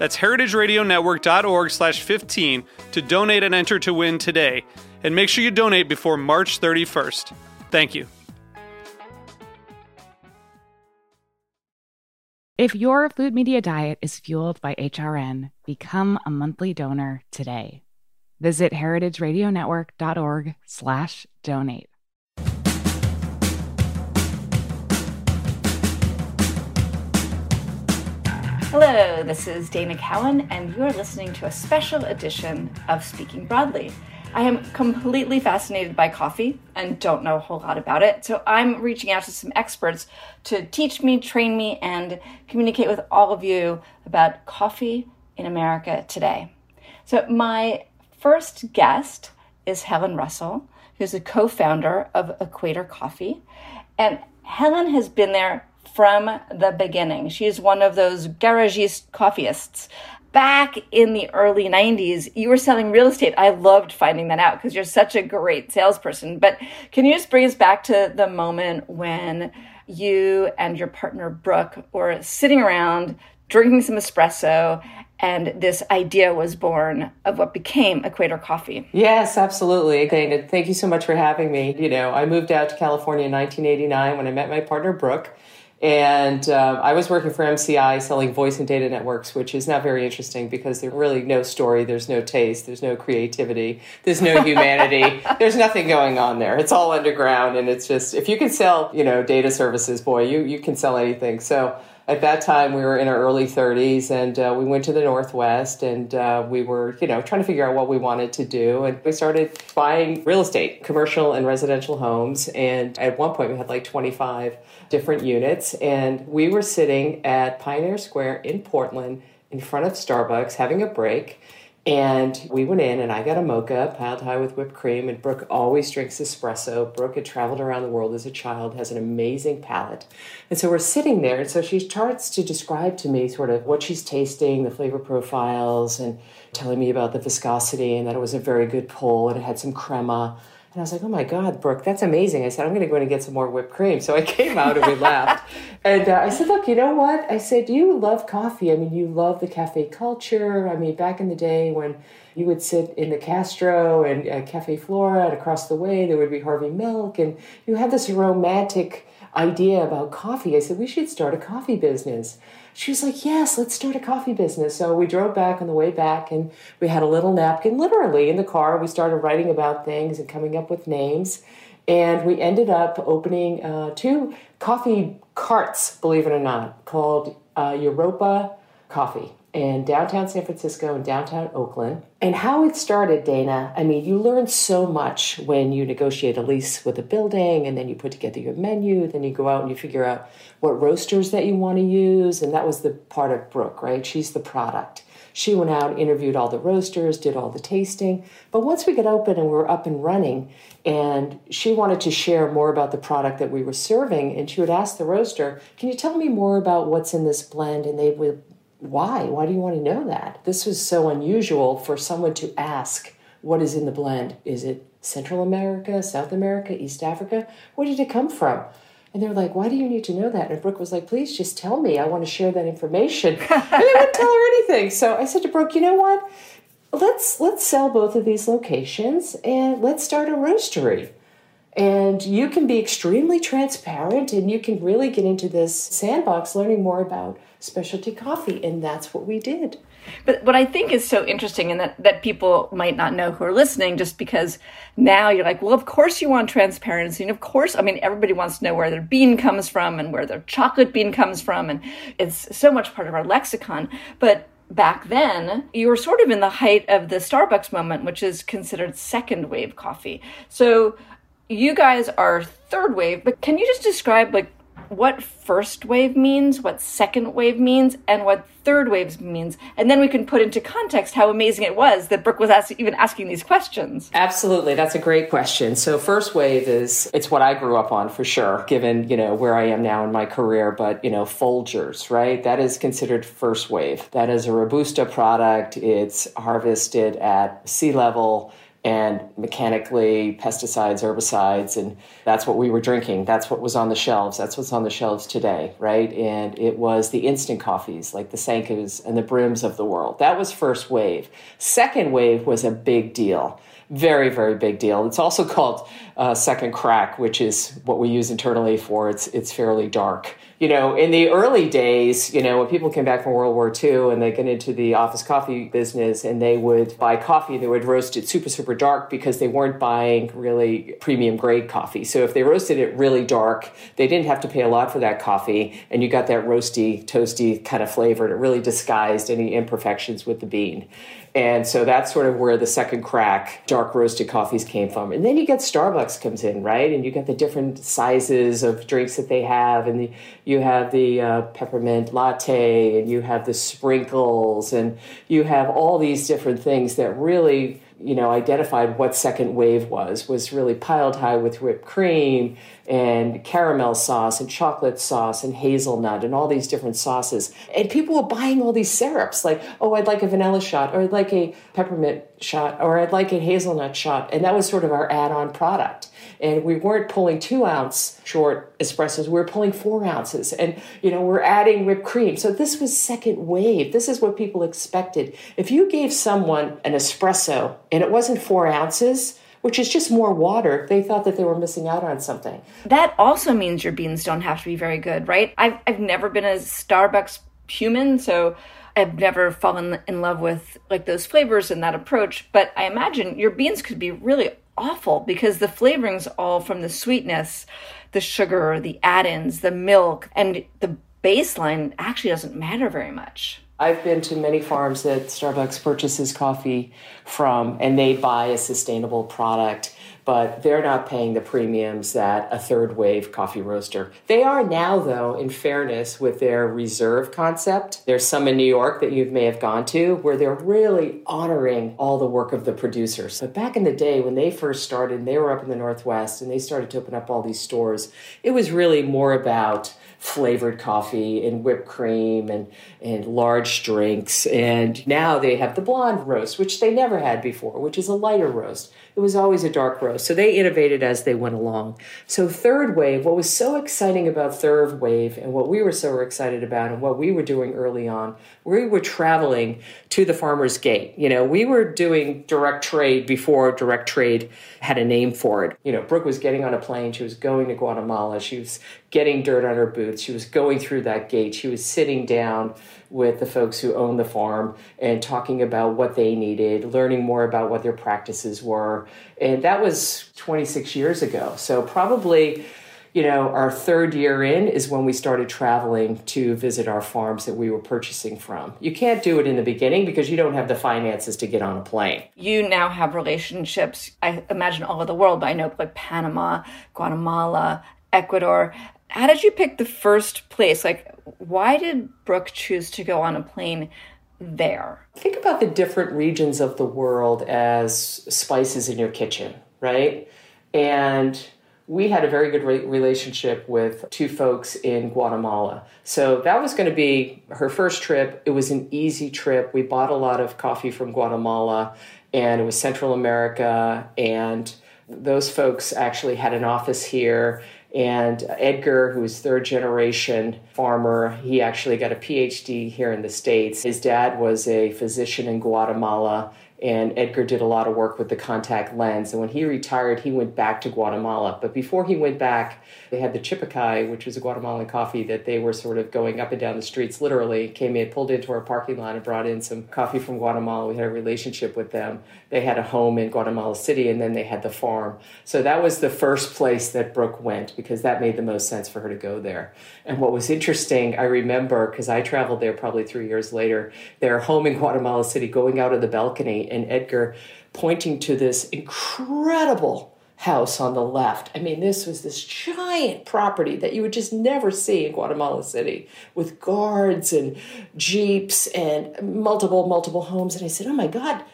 That's heritageradionetwork.org slash 15 to donate and enter to win today. And make sure you donate before March 31st. Thank you. If your food media diet is fueled by HRN, become a monthly donor today. Visit heritageradionetwork.org slash donate. Hello, this is Dana Cowin, and you're listening to a special edition of Speaking Broadly. I am completely fascinated by coffee and don't know a whole lot about it, so I'm reaching out to some experts to teach me, train me, and communicate with all of you about coffee in America today. So, my first guest is Helen Russell, who's a co founder of Equator Coffee. And Helen has been there from the beginning. She's one of those garagiste coffeeists. Back in the early 90s, you were selling real estate. I loved finding that out because you're such a great salesperson. But can you just bring us back to the moment when you and your partner Brooke were sitting around drinking some espresso and this idea was born of what became Equator Coffee. Yes, absolutely. Dana, thank you so much for having me. You know, I moved out to California in 1989 when I met my partner Brooke. And um, I was working for MCI selling voice and data networks, which is not very interesting because there's really no story, there's no taste, there's no creativity, there's no humanity, there's nothing going on there. It's all underground, and it's just if you can sell, you know, data services, boy, you you can sell anything. So at that time we were in our early 30s and uh, we went to the northwest and uh, we were you know trying to figure out what we wanted to do and we started buying real estate commercial and residential homes and at one point we had like 25 different units and we were sitting at pioneer square in portland in front of starbucks having a break and we went in, and I got a mocha piled high with whipped cream. And Brooke always drinks espresso. Brooke had traveled around the world as a child, has an amazing palate. And so we're sitting there, and so she starts to describe to me sort of what she's tasting, the flavor profiles, and telling me about the viscosity and that it was a very good pull and it had some crema. And I was like, oh my God, Brooke, that's amazing. I said, I'm going to go in and get some more whipped cream. So I came out and we laughed. And uh, I said, look, you know what? I said, you love coffee. I mean, you love the cafe culture. I mean, back in the day when you would sit in the Castro and uh, Cafe Flora, and across the way there would be Harvey Milk. And you had this romantic idea about coffee. I said, we should start a coffee business she was like, Yes, let's start a coffee business. So we drove back on the way back and we had a little napkin, literally in the car. We started writing about things and coming up with names. And we ended up opening uh, two coffee carts, believe it or not, called uh, Europa Coffee in downtown San Francisco and downtown Oakland. And how it started, Dana, I mean, you learn so much when you negotiate a lease with a building and then you put together your menu, then you go out and you figure out what roasters that you want to use. And that was the part of Brooke, right? She's the product. She went out, interviewed all the roasters, did all the tasting. But once we got open and we were up and running, and she wanted to share more about the product that we were serving, and she would ask the roaster, Can you tell me more about what's in this blend? And they would why? Why do you want to know that? This was so unusual for someone to ask what is in the blend. Is it Central America, South America, East Africa? Where did it come from? And they're like, why do you need to know that? And Brooke was like, please just tell me. I want to share that information. and they wouldn't tell her anything. So I said to Brooke, you know what? Let's let's sell both of these locations and let's start a roastery. And you can be extremely transparent and you can really get into this sandbox learning more about specialty coffee. And that's what we did. But what I think is so interesting, and that, that people might not know who are listening, just because now you're like, well, of course you want transparency. And of course, I mean, everybody wants to know where their bean comes from and where their chocolate bean comes from. And it's so much part of our lexicon. But back then, you were sort of in the height of the Starbucks moment, which is considered second wave coffee. So you guys are third wave, but can you just describe like what first wave means, what second wave means, and what third waves means. And then we can put into context how amazing it was that Brooke was ask, even asking these questions. Absolutely. That's a great question. So first wave is, it's what I grew up on for sure, given, you know, where I am now in my career, but, you know, Folgers, right? That is considered first wave. That is a Robusta product. It's harvested at sea level and mechanically pesticides, herbicides, and that's what we were drinking. That's what was on the shelves. That's what's on the shelves today, right? And it was the instant coffees like the Sankas and the Brims of the world. That was first wave. Second wave was a big deal. Very, very big deal. It's also called uh, second crack, which is what we use internally for it's it's fairly dark you know, in the early days, you know, when people came back from World War II and they get into the office coffee business and they would buy coffee, they would roast it super, super dark because they weren't buying really premium grade coffee. So if they roasted it really dark, they didn't have to pay a lot for that coffee and you got that roasty, toasty kind of flavor and it really disguised any imperfections with the bean. And so that's sort of where the second crack dark roasted coffees came from. And then you get Starbucks comes in, right? And you get the different sizes of drinks that they have. And the, you have the uh, peppermint latte, and you have the sprinkles, and you have all these different things that really you know identified what second wave was was really piled high with whipped cream and caramel sauce and chocolate sauce and hazelnut and all these different sauces. And people were buying all these syrups like oh i'd like a vanilla shot or i'd like a peppermint shot or i'd like a hazelnut shot. And that was sort of our add-on product and we weren't pulling two ounce short espressos we were pulling four ounces. And you know we're adding whipped cream. So this was second wave. This is what people expected. If you gave someone an espresso and it wasn't four ounces which is just more water, they thought that they were missing out on something. That also means your beans don't have to be very good, right? I've, I've never been a Starbucks human, so I've never fallen in love with like those flavors and that approach, but I imagine your beans could be really awful because the flavorings all from the sweetness, the sugar, the add-ins, the milk, and the baseline actually doesn't matter very much. I've been to many farms that Starbucks purchases coffee from, and they buy a sustainable product, but they're not paying the premiums that a third wave coffee roaster. They are now, though, in fairness, with their reserve concept. There's some in New York that you may have gone to where they're really honoring all the work of the producers. But back in the day, when they first started, they were up in the Northwest and they started to open up all these stores, it was really more about flavored coffee and whipped cream and, and large drinks. And now they have the blonde roast, which they never had before, which is a lighter roast. It was always a dark roast. So they innovated as they went along. So, third wave, what was so exciting about third wave and what we were so excited about and what we were doing early on, we were traveling to the farmer's gate. You know, we were doing direct trade before direct trade had a name for it. You know, Brooke was getting on a plane. She was going to Guatemala. She was getting dirt on her boots. She was going through that gate. She was sitting down with the folks who own the farm and talking about what they needed, learning more about what their practices were. And that was 26 years ago. So probably you know, our third year in is when we started traveling to visit our farms that we were purchasing from. You can't do it in the beginning because you don't have the finances to get on a plane. You now have relationships, I imagine all over the world, but I know like Panama, Guatemala, Ecuador. How did you pick the first place? Like, why did Brooke choose to go on a plane there? Think about the different regions of the world as spices in your kitchen, right? And we had a very good re- relationship with two folks in Guatemala. So that was going to be her first trip. It was an easy trip. We bought a lot of coffee from Guatemala, and it was Central America. And those folks actually had an office here and Edgar, who's third generation farmer, he actually got a PhD here in the States. His dad was a physician in Guatemala and Edgar did a lot of work with the contact lens. And when he retired, he went back to Guatemala. But before he went back, they had the Chipacay, which was a Guatemalan coffee that they were sort of going up and down the streets, literally came in, pulled into our parking lot, and brought in some coffee from Guatemala. We had a relationship with them. They had a home in Guatemala City, and then they had the farm. So that was the first place that Brooke went because that made the most sense for her to go there. And what was interesting, I remember, because I traveled there probably three years later, their home in Guatemala City, going out of the balcony and Edgar pointing to this incredible house on the left. I mean, this was this giant property that you would just never see in Guatemala City with guards and jeeps and multiple, multiple homes. And I said, Oh my God,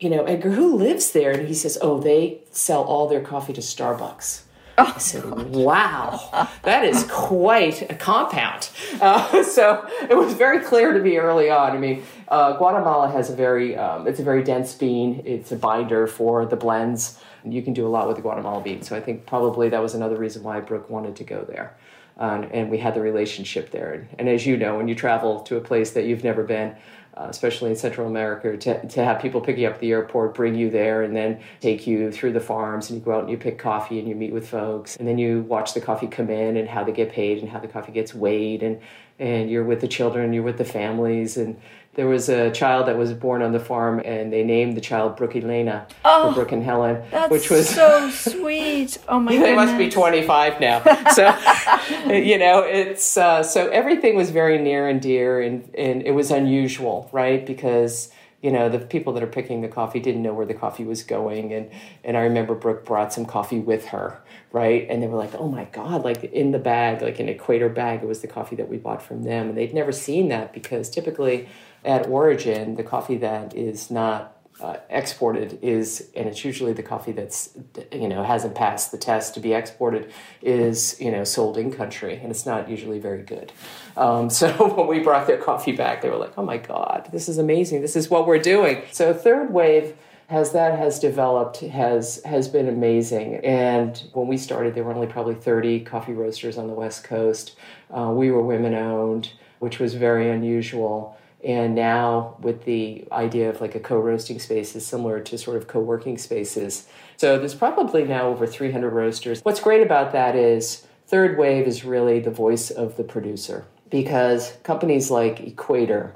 you know, Edgar, who lives there? And he says, Oh, they sell all their coffee to Starbucks. I said, wow, that is quite a compound. Uh, so it was very clear to me early on. I mean, uh, Guatemala has a very, um, it's a very dense bean. It's a binder for the blends. You can do a lot with the Guatemala bean. So I think probably that was another reason why Brooke wanted to go there. Um, and we had the relationship there. And, and as you know, when you travel to a place that you've never been, uh, especially in Central America, to, to have people pick you up at the airport, bring you there, and then take you through the farms, and you go out and you pick coffee and you meet with folks, and then you watch the coffee come in and how they get paid and how the coffee gets weighed, and and you're with the children, you're with the families, and there was a child that was born on the farm, and they named the child Brooke Elena Oh, for Brooke and Helen, That's which was so sweet. Oh my god. they goodness. must be 25 now so you know it's uh, so everything was very near and dear and and it was unusual right because you know the people that are picking the coffee didn't know where the coffee was going and and i remember brooke brought some coffee with her right and they were like oh my god like in the bag like an equator bag it was the coffee that we bought from them and they'd never seen that because typically at origin the coffee that is not uh, exported is, and it's usually the coffee that's, you know, hasn't passed the test to be exported, is, you know, sold in country, and it's not usually very good. Um, so when we brought their coffee back, they were like, oh my God, this is amazing. This is what we're doing. So third wave as that has developed has has been amazing and when we started there were only probably 30 coffee roasters on the west coast uh, we were women owned which was very unusual and now with the idea of like a co-roasting space is similar to sort of co-working spaces. So there's probably now over 300 roasters. What's great about that is third wave is really the voice of the producer. Because companies like equator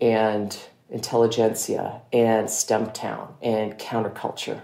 and intelligentsia and stumptown and counterculture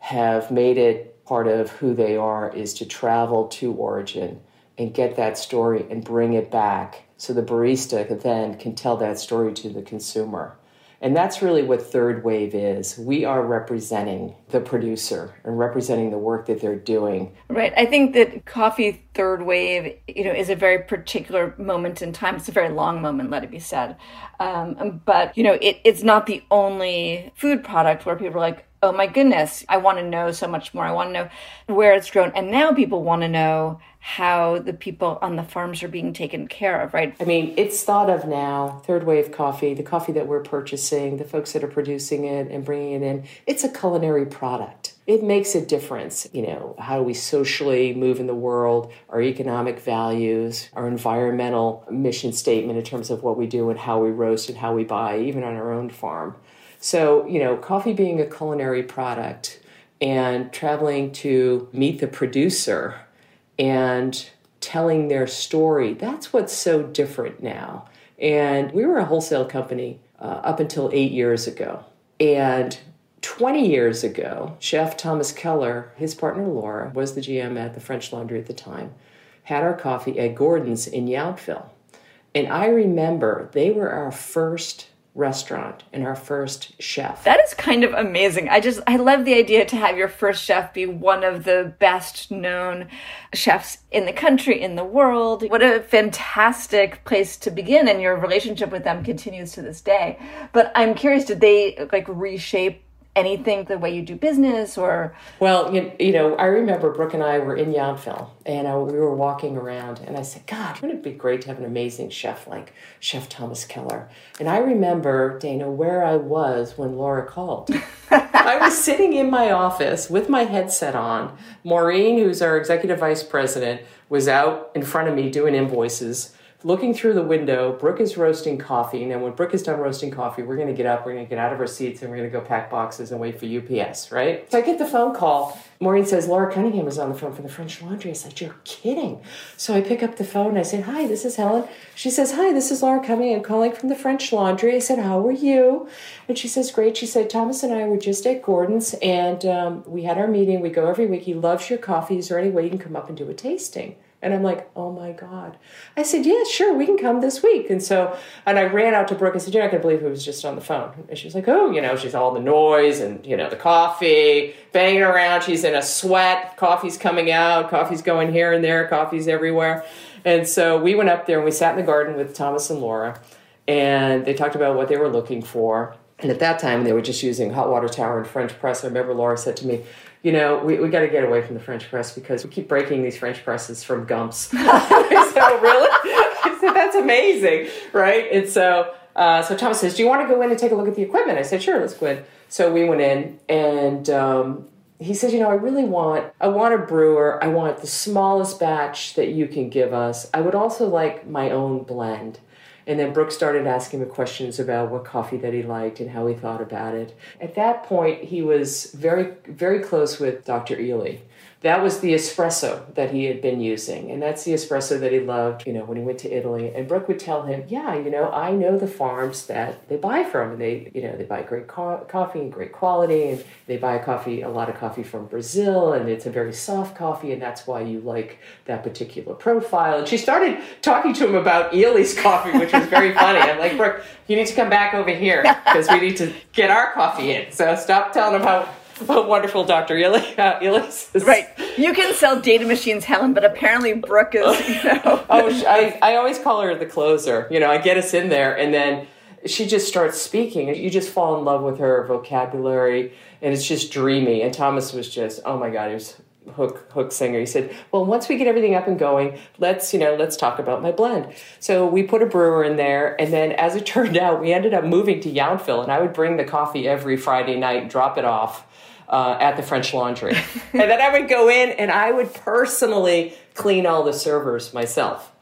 have made it part of who they are is to travel to origin and get that story and bring it back so the barista then can tell that story to the consumer. And that's really what third wave is. We are representing the producer and representing the work that they're doing. Right. I think that coffee third wave, you know, is a very particular moment in time. It's a very long moment, let it be said. Um, but you know, it, it's not the only food product where people are like, oh my goodness, I want to know so much more. I want to know where it's grown. And now people want to know how the people on the farms are being taken care of, right? I mean, it's thought of now, third wave coffee, the coffee that we're purchasing, the folks that are producing it and bringing it in, it's a culinary product. It makes a difference. You know, how we socially move in the world, our economic values, our environmental mission statement in terms of what we do and how we roast and how we buy, even on our own farm. So, you know, coffee being a culinary product and traveling to meet the producer and telling their story, that's what's so different now. And we were a wholesale company uh, up until eight years ago. And 20 years ago, Chef Thomas Keller, his partner Laura, was the GM at the French Laundry at the time, had our coffee at Gordon's in Yountville. And I remember they were our first restaurant and our first chef. That is kind of amazing. I just, I love the idea to have your first chef be one of the best known chefs in the country, in the world. What a fantastic place to begin. And your relationship with them continues to this day. But I'm curious, did they like reshape anything the way you do business or? Well you, you know i remember brooke and i were in yountville and uh, we were walking around and i said god wouldn't it be great to have an amazing chef like chef thomas keller? And i remember dana where i was when laura called. I was sitting in my office with my headset on. Maureen who's our executive vice president was out in front of me doing invoices looking through the window. Brooke is roasting coffee. Now, when Brooke is done roasting coffee, we're going to get up, we're going to get out of our seats, and we're going to go pack boxes and wait for UPS, right? So I get the phone call. Maureen says, Laura Cunningham is on the phone for the French Laundry. I said, You're kidding. So I pick up the phone and I say, Hi, this is Helen. She says, Hi, this is Laura Cunningham. Calling from the French Laundry. I said, How are you? And she says, Great. She said, Thomas and I were just at Gordon's and um, we had our meeting. We go every week. He loves your coffee. Is there any way you can come up and do a tasting? And I'm like, oh my God. I said, yeah, sure, we can come this week. And so, and I ran out to Brooke. I said, you're not going to believe who was just on the phone. And she was like, oh, you know, she's all the noise and, you know, the coffee banging around. She's in a sweat. Coffee's coming out. Coffee's going here and there. Coffee's everywhere. And so we went up there and we sat in the garden with Thomas and Laura. And they talked about what they were looking for. And at that time, they were just using hot water tower and French press. I remember Laura said to me, you know, we, we got to get away from the French press because we keep breaking these French presses from Gumps. Oh, really? That's amazing, right? And so, uh, so Thomas says, do you want to go in and take a look at the equipment? I said, sure, let's go in. So we went in and um, he says, you know, I really want, I want a brewer. I want the smallest batch that you can give us. I would also like my own blend. And then Brooke started asking him questions about what coffee that he liked and how he thought about it. At that point, he was very, very close with Dr. Illy that was the espresso that he had been using and that's the espresso that he loved you know when he went to italy. And brooke would tell him yeah you know i know the farms that they buy from and they you know they buy great co- coffee and great quality and they buy coffee a lot of coffee from brazil and it's a very soft coffee and that's why you like that particular profile. And she started talking to him about Illy's coffee which was very funny. I'm like brooke you need to come back over here because we need to get our coffee in. So stop telling him how wonderful Dr. Illy, uh, Right. You can sell data machines, Helen, but apparently Brooke is, you know. oh, I, I always call her the closer. You know, I get us in there and then she just starts speaking and you just fall in love with her vocabulary and it's just dreamy. And Thomas was just, oh my God, he was hook hook singer he said well once we get everything up and going let's you know let's talk about my blend so we put a brewer in there and then as it turned out we ended up moving to yountville and i would bring the coffee every friday night drop it off uh, at the French Laundry. and then I would go in and I would personally clean all the servers myself.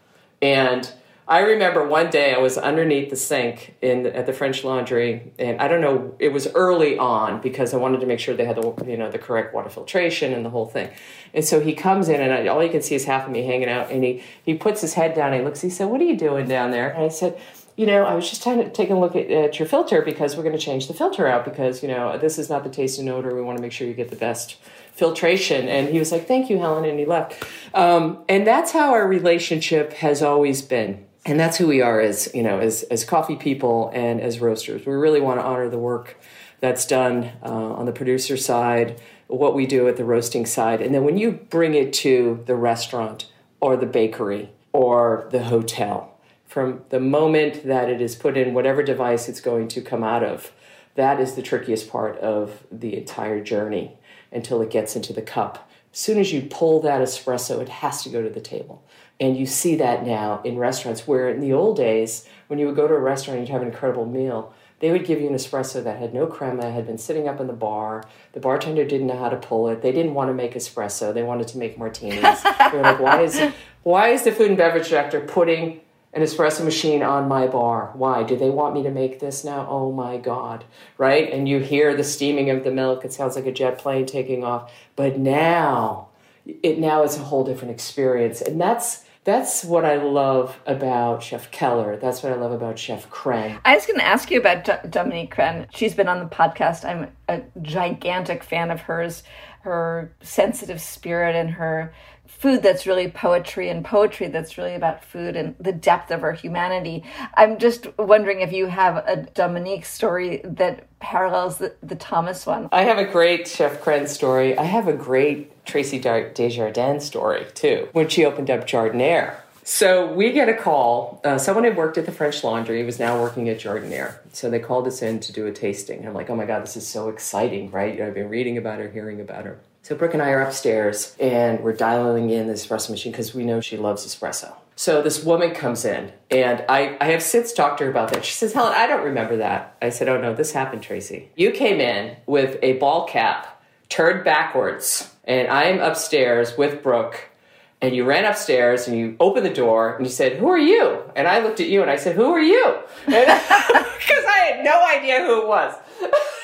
And I remember one day I was underneath the sink in at the French Laundry, and I don't know, it was early on because I wanted to make sure they had the you know the correct water filtration and the whole thing. And so he comes in, and I, all you can see is half of me hanging out, and he he puts his head down, and he looks, he said, "What are you doing down there?" And I said, you know, I was just trying to take a look at, at your filter because we're going to change the filter out because, you know, this is not the taste and odor. We want to make sure you get the best filtration. And he was like, thank you, Helen. And he left. Um, and that's how our relationship has always been. And that's who we are as, you know, as, as coffee people and as roasters. We really want to honor the work that's done uh, on the producer side, what we do at the roasting side. And then when you bring it to the restaurant or the bakery or the hotel, from the moment that it is put in whatever device it's going to come out of. That is the trickiest part of the entire journey until it gets into the cup. As soon as you pull that espresso, it has to go to the table. And you see that now in restaurants where in the old days, when you would go to a restaurant and you'd have an incredible meal, they would give you an espresso that had no crema, had been sitting up in the bar. The bartender didn't know how to pull it. They didn't want to make espresso. They wanted to make martinis. they were like, why is, why is the food and beverage director putting an espresso machine on my bar. Why? Do they want me to make this now? Oh my God. Right? And you hear the steaming of the milk. It sounds like a jet plane taking off. But now, it now is a whole different experience. And that's that's what I love about Chef Keller. That's what I love about Chef Crenn. I was going to ask you about D- Dominique Crenn. She's been on the podcast. I'm a gigantic fan of hers, her sensitive spirit and her food that's really poetry and poetry that's really about food and the depth of our humanity. I'm just wondering if you have a Dominique story that parallels the, the Thomas one. I have a great Chef Crenn story. I have a great Traci Des Jardins story too, when she opened up Jardiniere. So we get a call. Uh, someone had worked at the French Laundry, was now working at Jardiniere. So they called us in to do a tasting. I'm like, oh my God, this is so exciting, right? You know, I've been reading about her, hearing about her. So Brooke and I are upstairs and we're dialing in the espresso machine because we know she loves espresso. So this woman comes in and I, I have since talked to her about that. She says, Helen, I don't remember that. I said, Oh no, this happened, Traci. You came in with a ball cap turned backwards and I'm upstairs with Brooke and you ran upstairs and you opened the door and you said, Who are you? And I looked at you and I said, Who are you? Because I had no idea who it was.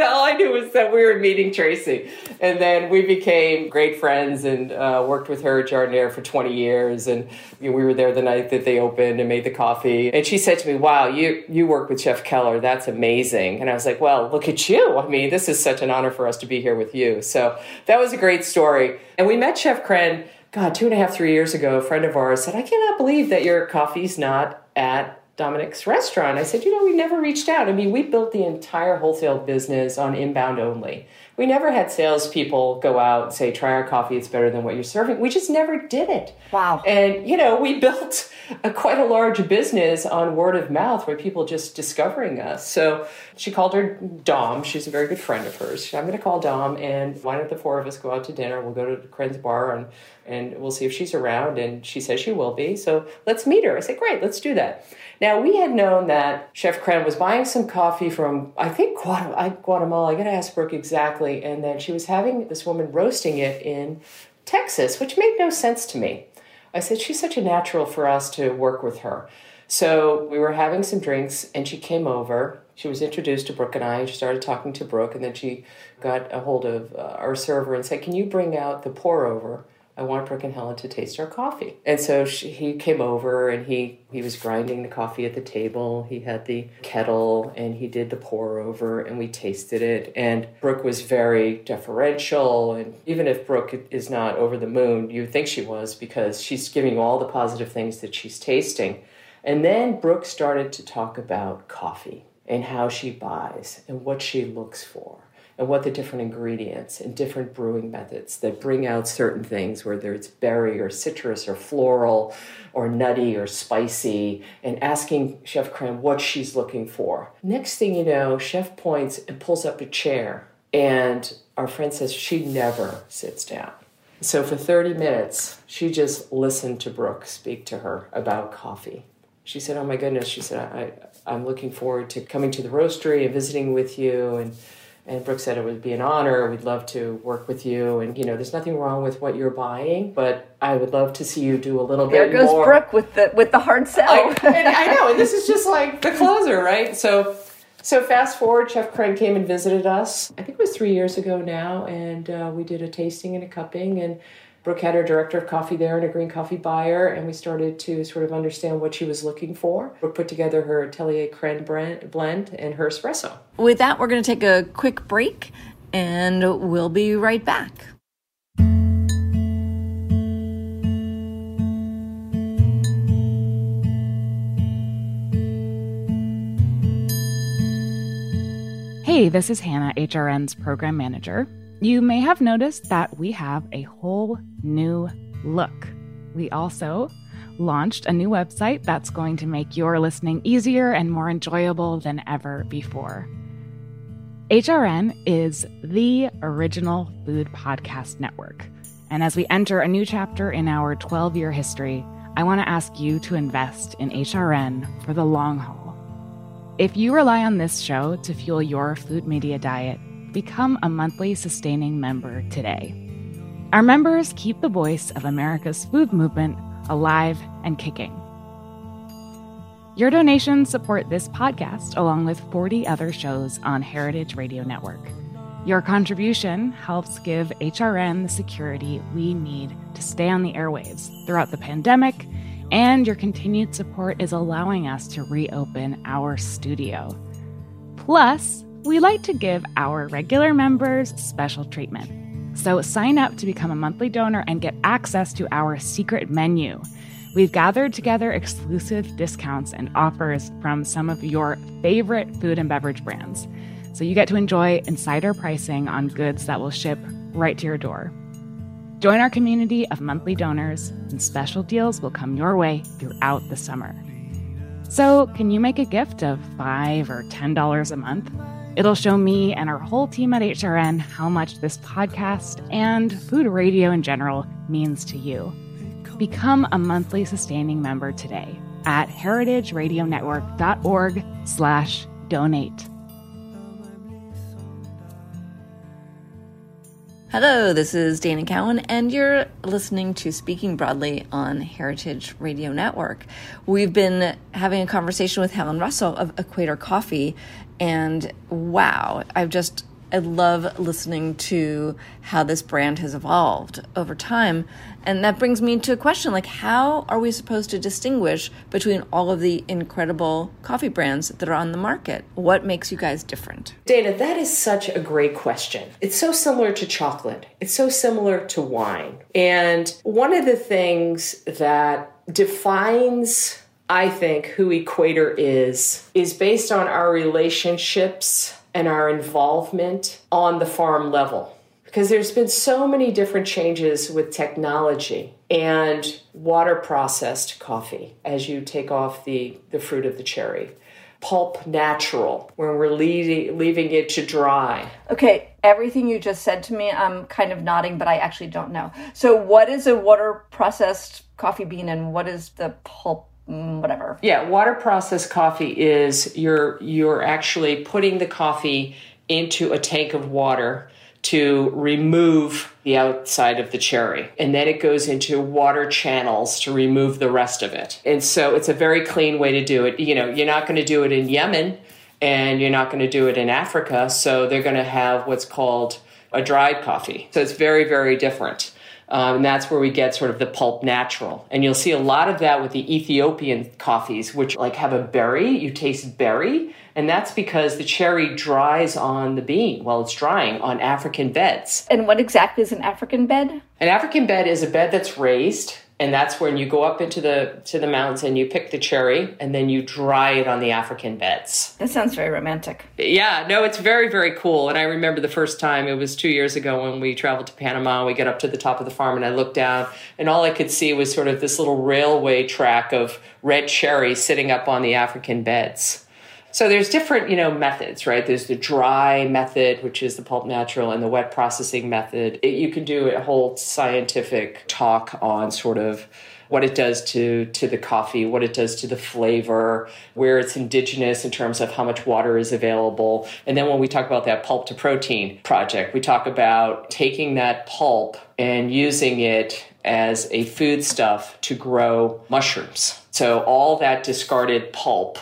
all I knew was that we were meeting Traci. And then we became great friends and uh, worked with her at Jardiniere for 20 years. And you know, we were there the night that they opened and made the coffee. And she said to me, Wow, you, you work with Chef Keller. That's amazing. And I was like, Well, look at you. I mean, this is such an honor for us to be here with you. So that was a great story. And we met Chef Crenn, God, two and a half, three years ago. A friend of ours said, I cannot believe that your coffee's not at Dominique's restaurant. I said, you know, we never reached out. I mean, we built the entire wholesale business on inbound only. We never had salespeople go out and say, try our coffee, it's better than what you're serving. We just never did it. Wow. And, you know, we built a, quite a large business on word of mouth where people just discovering us. So she called her Dom. She's a very good friend of hers. I'm going to call Dom and why don't the four of us go out to dinner? We'll go to Crenn's bar and, and we'll see if she's around. And she says she will be. So let's meet her. I said, great, let's do that. Now, we had known that Chef Crenn was buying some coffee from, I think, Guatemala. I got to ask Brooke exactly. And then she was having this woman roasting it in Texas, which made no sense to me. I said, she's such a natural for us to work with her. So we were having some drinks, and she came over. She was introduced to Brooke and I, and she started talking to Brooke, and then she got a hold of uh, our server and said, Can you bring out the pour over? I want Brooke and Helen to taste our coffee. And so she, he came over and he, he was grinding the coffee at the table. He had the kettle and he did the pour over and we tasted it. And Brooke was very deferential. And even if Brooke is not over the moon, you think she was because she's giving you all the positive things that she's tasting. And then Brooke started to talk about coffee and how she buys and what she looks for and what the different ingredients and different brewing methods that bring out certain things, whether it's berry or citrus or floral or nutty or spicy, and asking Chef Crenn what she's looking for. Next thing you know, Chef points and pulls up a chair, and our friend says she never sits down. So for 30 minutes, she just listened to Brooke speak to her about coffee. She said, Oh my goodness, she said, I, I'm looking forward to coming to the roastery and visiting with you and and Brooke said it would be an honor. We'd love to work with you. And, you know, there's nothing wrong with what you're buying, but I would love to see you do a little there bit more. There goes Brooke with the, with the hard sell. I, and I know. And this is just like the closer, right? So, so fast forward, Chef Crenn came and visited us. I think it was three years ago now. And uh, we did a tasting and a cupping. And Brooke had her director of coffee there and a green coffee buyer, and we started to sort of understand what she was looking for. Brooke put together her Atelier Crenn blend and her espresso. With that, we're going to take a quick break, and we'll be right back. Hey, this is Hannah, HRN's program manager. You may have noticed that we have a whole new look. We also launched a new website that's going to make your listening easier and more enjoyable than ever before. HRN is the original food podcast network. And as we enter a new chapter in our 12 year history, I want to ask you to invest in HRN for the long haul. If you rely on this show to fuel your food media diet, become a monthly sustaining member today. Our members keep the voice of America's food movement alive and kicking. Your donations support this podcast along with 40 other shows on Heritage Radio Network. Your contribution helps give HRN the security we need to stay on the airwaves throughout the pandemic, and your continued support is allowing us to reopen our studio. Plus, we like to give our regular members special treatment. So sign up to become a monthly donor and get access to our secret menu. We've gathered together exclusive discounts and offers from some of your favorite food and beverage brands. So you get to enjoy insider pricing on goods that will ship right to your door. Join our community of monthly donors, and special deals will come your way throughout the summer. So, can you make a gift of 5 or $10 a month? It'll show me and our whole team at HRN how much this podcast and food radio in general means to you. Become a monthly sustaining member today at heritageradionetwork.org slash donate. Hello, this is Dana Cowin, and you're listening to Speaking Broadly on Heritage Radio Network. We've been having a conversation with Helen Russell of Equator Coffee, and wow, I've just I love listening to how this brand has evolved over time. And that brings me to a question like, how are we supposed to distinguish between all of the incredible coffee brands that are on the market? What makes you guys different? Dana, that is such a great question. It's so similar to chocolate, it's so similar to wine. And one of the things that defines I think who Equator is is based on our relationships and our involvement on the farm level. Because there's been so many different changes with technology and water processed coffee as you take off the, the fruit of the cherry. Pulp natural, when we're leaving, leaving it to dry. Okay, everything you just said to me, I'm kind of nodding, but I actually don't know. So, what is a water processed coffee bean and what is the pulp Mm, whatever. Yeah, water processed coffee is you're you're actually putting the coffee into a tank of water to remove the outside of the cherry. And then it goes into water channels to remove the rest of it. And so it's a very clean way to do it. You know, you're not going to do it in Yemen and you're not going to do it in Africa. So they're going to have what's called a dried coffee. So it's very, very different. Um, and that's where we get sort of the pulp natural. And you'll see a lot of that with the Ethiopian coffees, which like have a berry, you taste berry. And that's because the cherry dries on the bean while it's drying on African beds. And what exactly is an African bed? An African bed is a bed that's raised and that's when you go up into the to the mountains and you pick the cherry and then you dry it on the african beds. That sounds very romantic. Yeah no it's very very cool. And i remember the first time it was two years ago when we traveled to panama we get up to the top of the farm and i looked down and all i could see was sort of this little railway track of red cherry sitting up on the african beds so there's different, you know, methods, right? There's the dry method, which is the pulp natural, and the wet processing method. It, you can do a whole scientific talk on sort of what it does to to the coffee, what it does to the flavor, where it's indigenous in terms of how much water is available. And then when we talk about that pulp to protein project, we talk about taking that pulp and using it as a foodstuff to grow mushrooms. So all that discarded pulp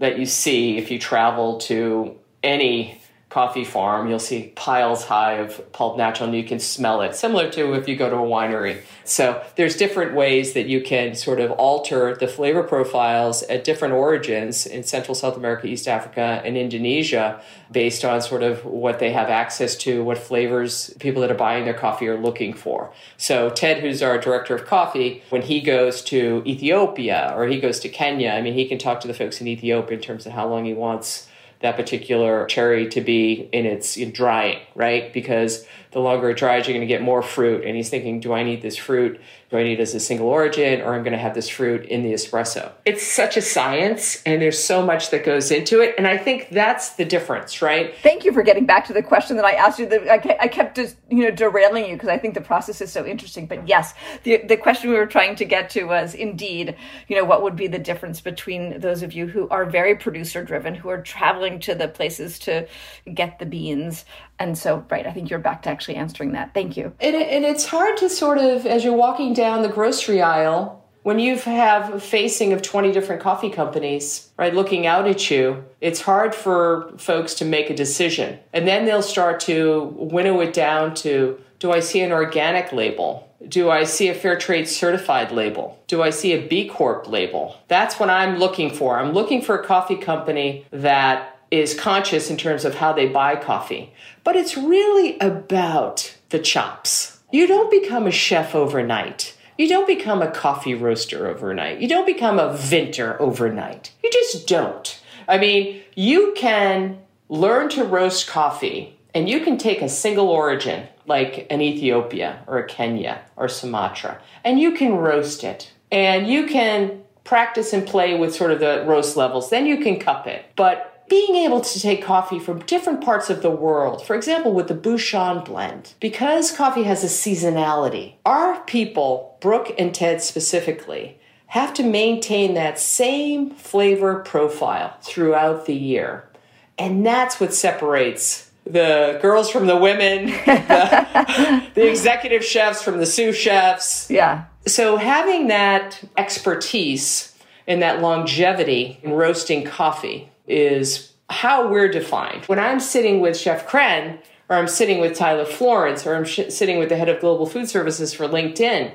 that you see if you travel to any coffee farm, you'll see piles high of pulp natural and you can smell it, similar to if you go to a winery. So there's different ways that you can sort of alter the flavor profiles at different origins in Central South America, East Africa, and Indonesia based on sort of what they have access to, what flavors people that are buying their coffee are looking for. So Ted, who's our director of coffee, when he goes to Ethiopia or he goes to Kenya, I mean, he can talk to the folks in Ethiopia in terms of how long he wants that particular cherry to be in its in drying, right? Because the longer it dries, you're going to get more fruit. And he's thinking, do I need this fruit? Do I need it as a single origin or I'm going to have this fruit in the espresso? It's such a science and there's so much that goes into it. And I think that's the difference, right? Thank you for getting back to the question that I asked you. That I kept just, you know, derailing you because I think the process is so interesting. But yes, the, the question we were trying to get to was indeed, you know, what would be the difference between those of you who are very producer driven, who are traveling to the places to get the beans and so right i think you're back to actually answering that thank you and, and it's hard to sort of as you're walking down the grocery aisle when you have a facing of 20 different coffee companies right looking out at you it's hard for folks to make a decision and then they'll start to winnow it down to do i see an organic label do I see a fair trade certified label? Do I see a B Corp label? That's what I'm looking for. I'm looking for a coffee company that is conscious in terms of how they buy coffee. But it's really about the chops. You don't become a chef overnight. You don't become a coffee roaster overnight. You don't become a vinter overnight. You just don't. I mean, you can learn to roast coffee and you can take a single origin like an Ethiopia or a Kenya or Sumatra and you can roast it and you can practice and play with sort of the roast levels. Then you can cup it. But being able to take coffee from different parts of the world, for example, with the Bouchon blend, because coffee has a seasonality, our people, Brooke and Ted specifically, have to maintain that same flavor profile throughout the year. And that's what separates the girls from the women, the, the executive chefs from the sous chefs. Yeah. So having that expertise and that longevity in roasting coffee is how we're defined. When I'm sitting with Chef Crenn, or I'm sitting with Tyler Florence, or I'm sh- sitting with the head of global food services for LinkedIn,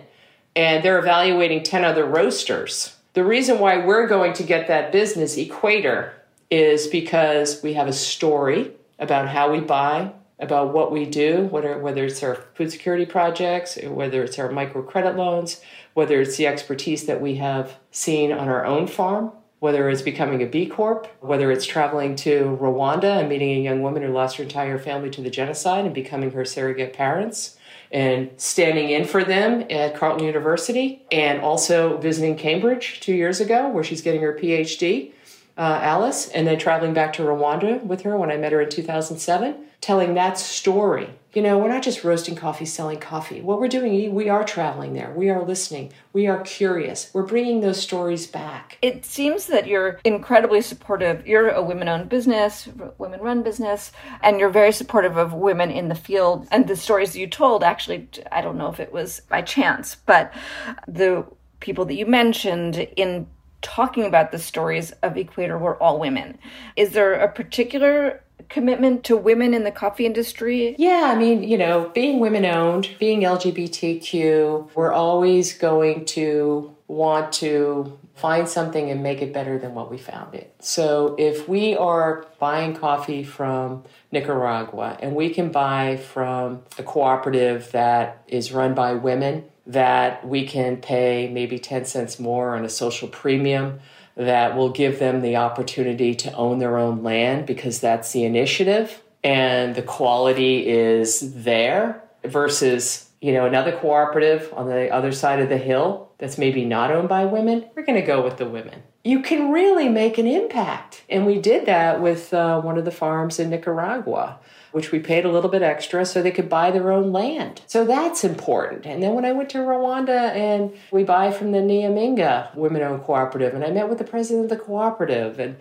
and they're evaluating 10 other roasters. The reason why we're going to get that business, Equator, is because we have a story about how we buy, about what we do, whether, whether it's our food security projects, whether it's our microcredit loans, whether it's the expertise that we have seen on our own farm, whether it's becoming a B Corp, whether it's traveling to Rwanda and meeting a young woman who lost her entire family to the genocide and becoming her surrogate parents, and standing in for them at Carleton University, and also visiting Cambridge two years ago, where she's getting her PhD uh, Alice, and then traveling back to Rwanda with her when I met her in 2007, telling that story. You know, we're not just roasting coffee, selling coffee. What we're doing, we are traveling there. We are listening. We are curious. We're bringing those stories back. It seems that you're incredibly supportive. You're a women owned business, women run business, and you're very supportive of women in the field. And the stories you told, actually, I don't know if it was by chance, but the people that you mentioned in talking about the stories of Equator were all women. Is there a particular commitment to women in the coffee industry? Yeah, I mean, you know, being women owned, being LGBTQ, we're always going to want to find something and make it better than what we found it. So if we are buying coffee from Nicaragua and we can buy from a cooperative that is run by women, that we can pay maybe 10 cents more on a social premium that will give them the opportunity to own their own land because that's the initiative and the quality is there versus you know another cooperative on the other side of the hill that's maybe not owned by women we're going to go with the women you can really make an impact and we did that with uh, one of the farms in nicaragua which we paid a little bit extra so they could buy their own land. So that's important. And then when I went to Rwanda and we buy from the Nyaminga women owned cooperative, and I met with the president of the cooperative, and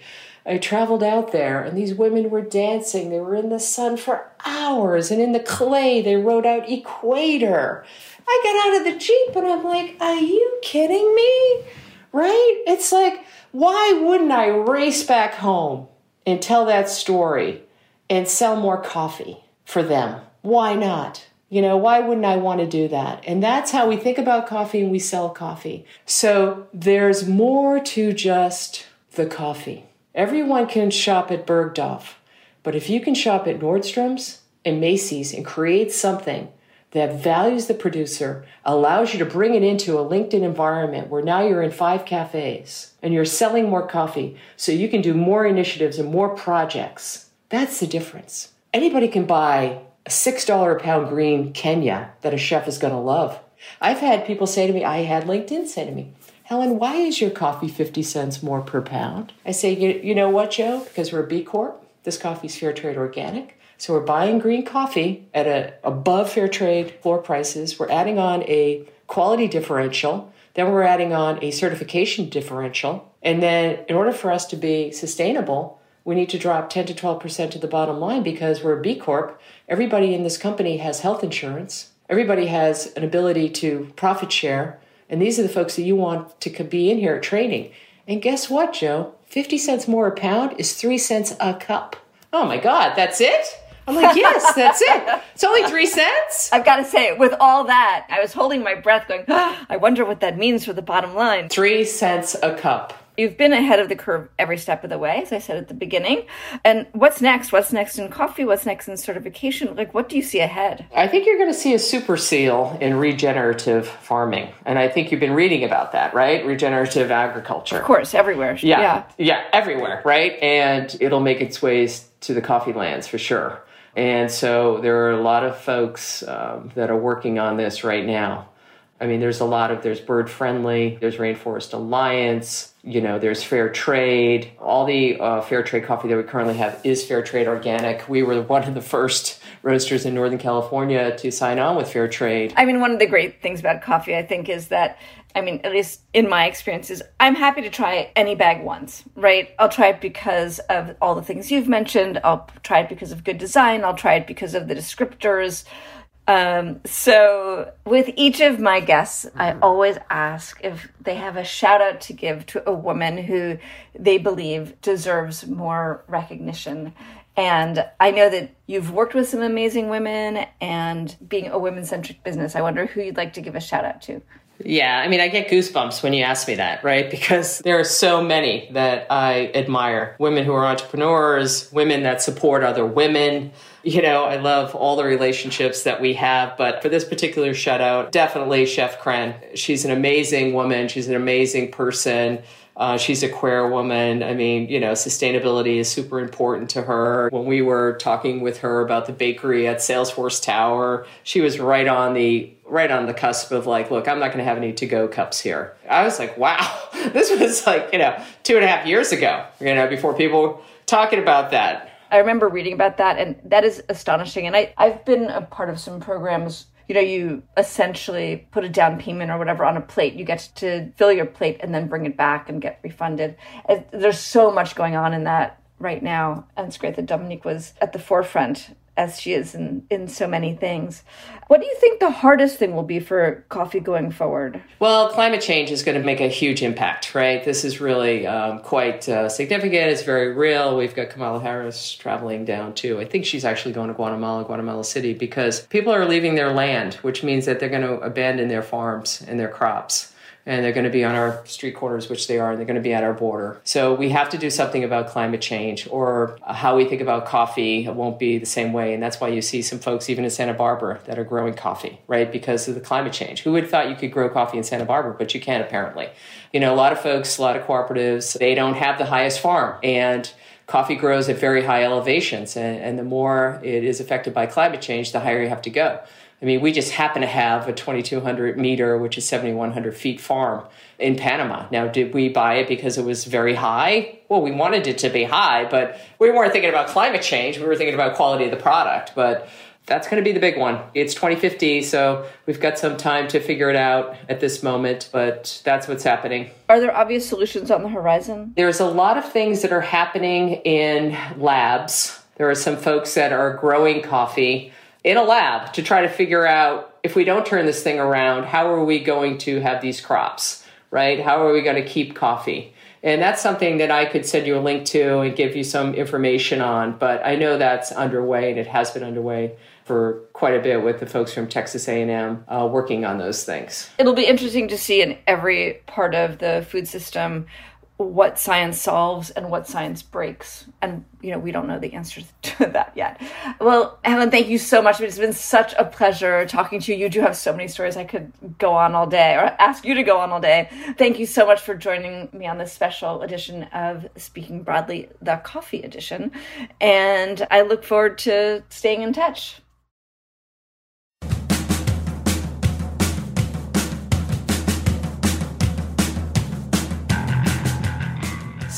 I traveled out there, and these women were dancing. They were in the sun for hours, and in the clay, they wrote out Equator. I got out of the Jeep and I'm like, are you kidding me? Right? It's like, why wouldn't I race back home and tell that story? and sell more coffee for them. Why not? You know, why wouldn't I want to do that? And that's how we think about coffee and we sell coffee. So there's more to just the coffee. Everyone can shop at Bergdorf, but if you can shop at Nordstrom's and Macy's and create something that values the producer, allows you to bring it into a LinkedIn environment where now you're in five cafes and you're selling more coffee so you can do more initiatives and more projects that's the difference. Anybody can buy a $6 a pound green Kenya that a chef is going to love. I've had people say to me, I had LinkedIn say to me, Helen, why is your coffee 50 cents more per pound? I say, you, you know what, Joe? Because we're a B Corp. This coffee's fair trade organic. So we're buying green coffee at a above fair trade floor prices. We're adding on a quality differential. Then we're adding on a certification differential. And then in order for us to be sustainable, we need to drop 10 to 12% to the bottom line because we're a B Corp. Everybody in this company has health insurance. Everybody has an ability to profit share. And these are the folks that you want to be in here training. And guess what, Joe? 50 cents more a pound is 3 cents a cup. Oh my God, that's it? I'm like, yes, that's it. It's only three cents. I've got to say, with all that, I was holding my breath going, oh, I wonder what that means for the bottom line. Three cents a cup. You've been ahead of the curve every step of the way, as I said at the beginning. And what's next? What's next in coffee? What's next in certification? Like, what do you see ahead? I think you're going to see a super seal in regenerative farming. And I think you've been reading about that, right? Regenerative agriculture. Of course, everywhere. Yeah. Yeah, yeah everywhere, right? And it'll make its ways to the coffee lands for sure. And so there are a lot of folks um, that are working on this right now. I mean, there's a lot of there's bird friendly, there's Rainforest Alliance, you know, there's fair trade. All the uh, fair trade coffee that we currently have is fair trade organic. We were one of the first roasters in Northern California to sign on with fair trade. I mean, one of the great things about coffee, I think, is that I mean, at least in my experiences, I'm happy to try any bag once, right? I'll try it because of all the things you've mentioned. I'll try it because of good design. I'll try it because of the descriptors. Um, so with each of my guests, I mm-hmm. always ask if they have a shout out to give to a woman who they believe deserves more recognition. And I know that you've worked with some amazing women and being a women centric business, I wonder who you'd like to give a shout out to. Yeah, I mean, I get goosebumps when you ask me that, right? Because there are so many that I admire women who are entrepreneurs, women that support other women you know, I love all the relationships that we have, but for this particular shout out, definitely Chef Crenn. She's an amazing woman. She's an amazing person. Uh, she's a queer woman. I mean, you know, sustainability is super important to her. When we were talking with her about the bakery at Salesforce Tower, she was right on the right on the cusp of like, look, I'm not going to have any to go cups here. I was like, wow, this was like, you know, two and a half years ago, you know, before people talking about that. I remember reading about that, and that is astonishing. And I, I've been a part of some programs you know, you essentially put a down payment or whatever on a plate. You get to fill your plate and then bring it back and get refunded. There's so much going on in that right now. And it's great that Dominique was at the forefront as she is in, in so many things. What do you think the hardest thing will be for coffee going forward? Well, climate change is going to make a huge impact, right? This is really um, quite uh, significant. It's very real. We've got Kamala Harris traveling down too. I think she's actually going to Guatemala, Guatemala City, because people are leaving their land, which means that they're going to abandon their farms and their crops and they're going to be on our street corners, which they are, and they're going to be at our border. So we have to do something about climate change, or how we think about coffee won't be the same way. And that's why you see some folks, even in Santa Barbara, that are growing coffee, right? Because of the climate change. Who would have thought you could grow coffee in Santa Barbara, but you can apparently. You know, a lot of folks, a lot of cooperatives, they don't have the highest farm. And coffee grows at very high elevations. And, and the more it is affected by climate change, the higher you have to go. I mean, we just happen to have a 2,200 meter, which is 7,100 feet farm in Panama. Now, did we buy it because it was very high? Well, we wanted it to be high, but we weren't thinking about climate change. We were thinking about quality of the product. But that's going to be the big one. It's 2050, so we've got some time to figure it out at this moment, but that's what's happening. Are there obvious solutions on the horizon? There's a lot of things that are happening in labs. There are some folks that are growing coffee in a lab to try to figure out if we don't turn this thing around, how are we going to have these crops, right? How are we going to keep coffee? And that's something that I could send you a link to and give you some information on. But I know that's underway and it has been underway for quite a bit with the folks from Texas A&M uh, working on those things. It'll be interesting to see in every part of the food system what science solves and what science breaks. And, you know, we don't know the answers to that yet. Well, Helen, thank you so much. It's been such a pleasure talking to you. You do have so many stories. I could go on all day or ask you to go on all day. Thank you so much for joining me on this special edition of Speaking Broadly, the coffee edition. And I look forward to staying in touch.